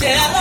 Thank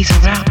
he's around.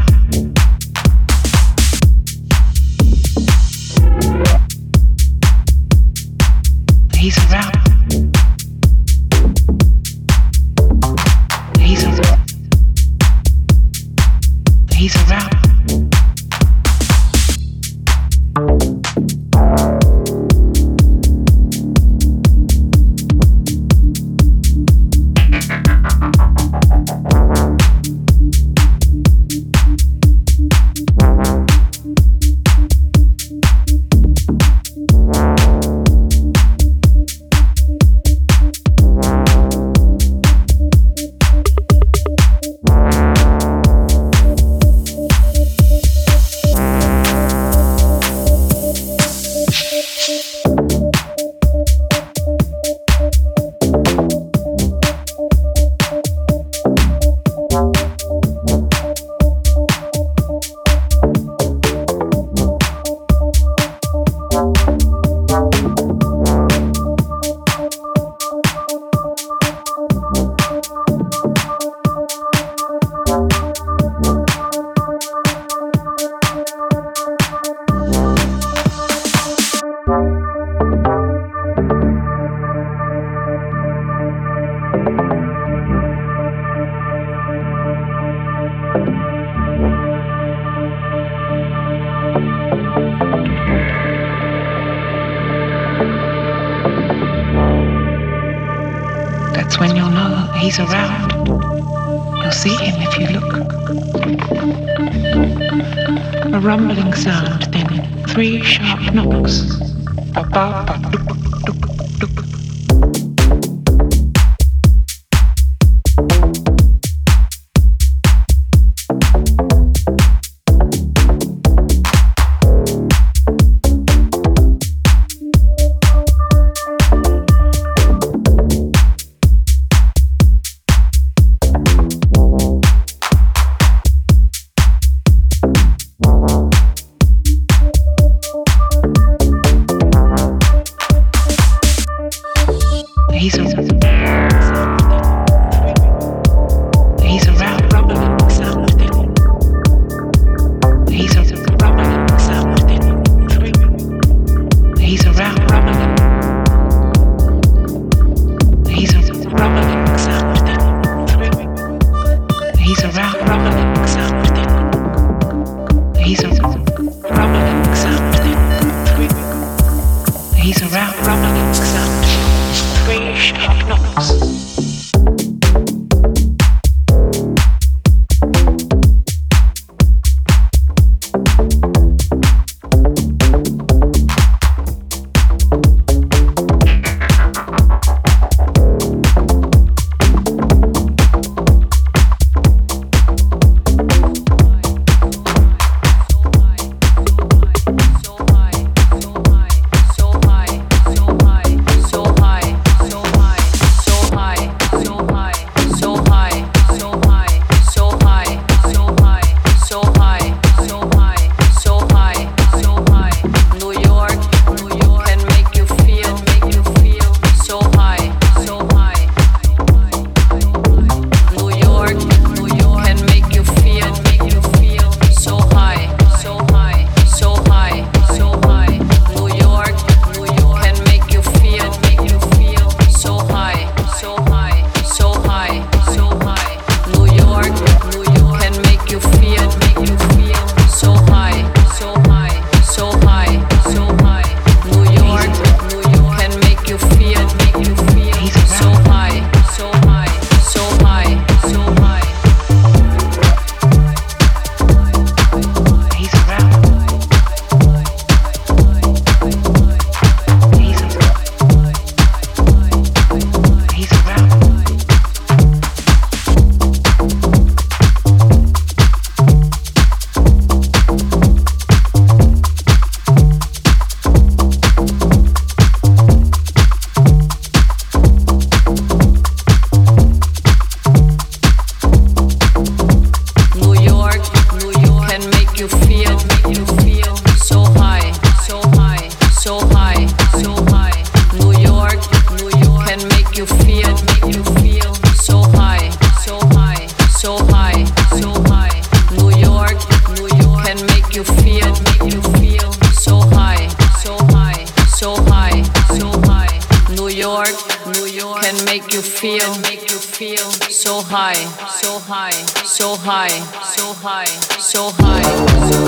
He's around. You'll see him if you look. A rumbling sound, then three sharp knocks. Ba ba ba high, so high, so high, so high.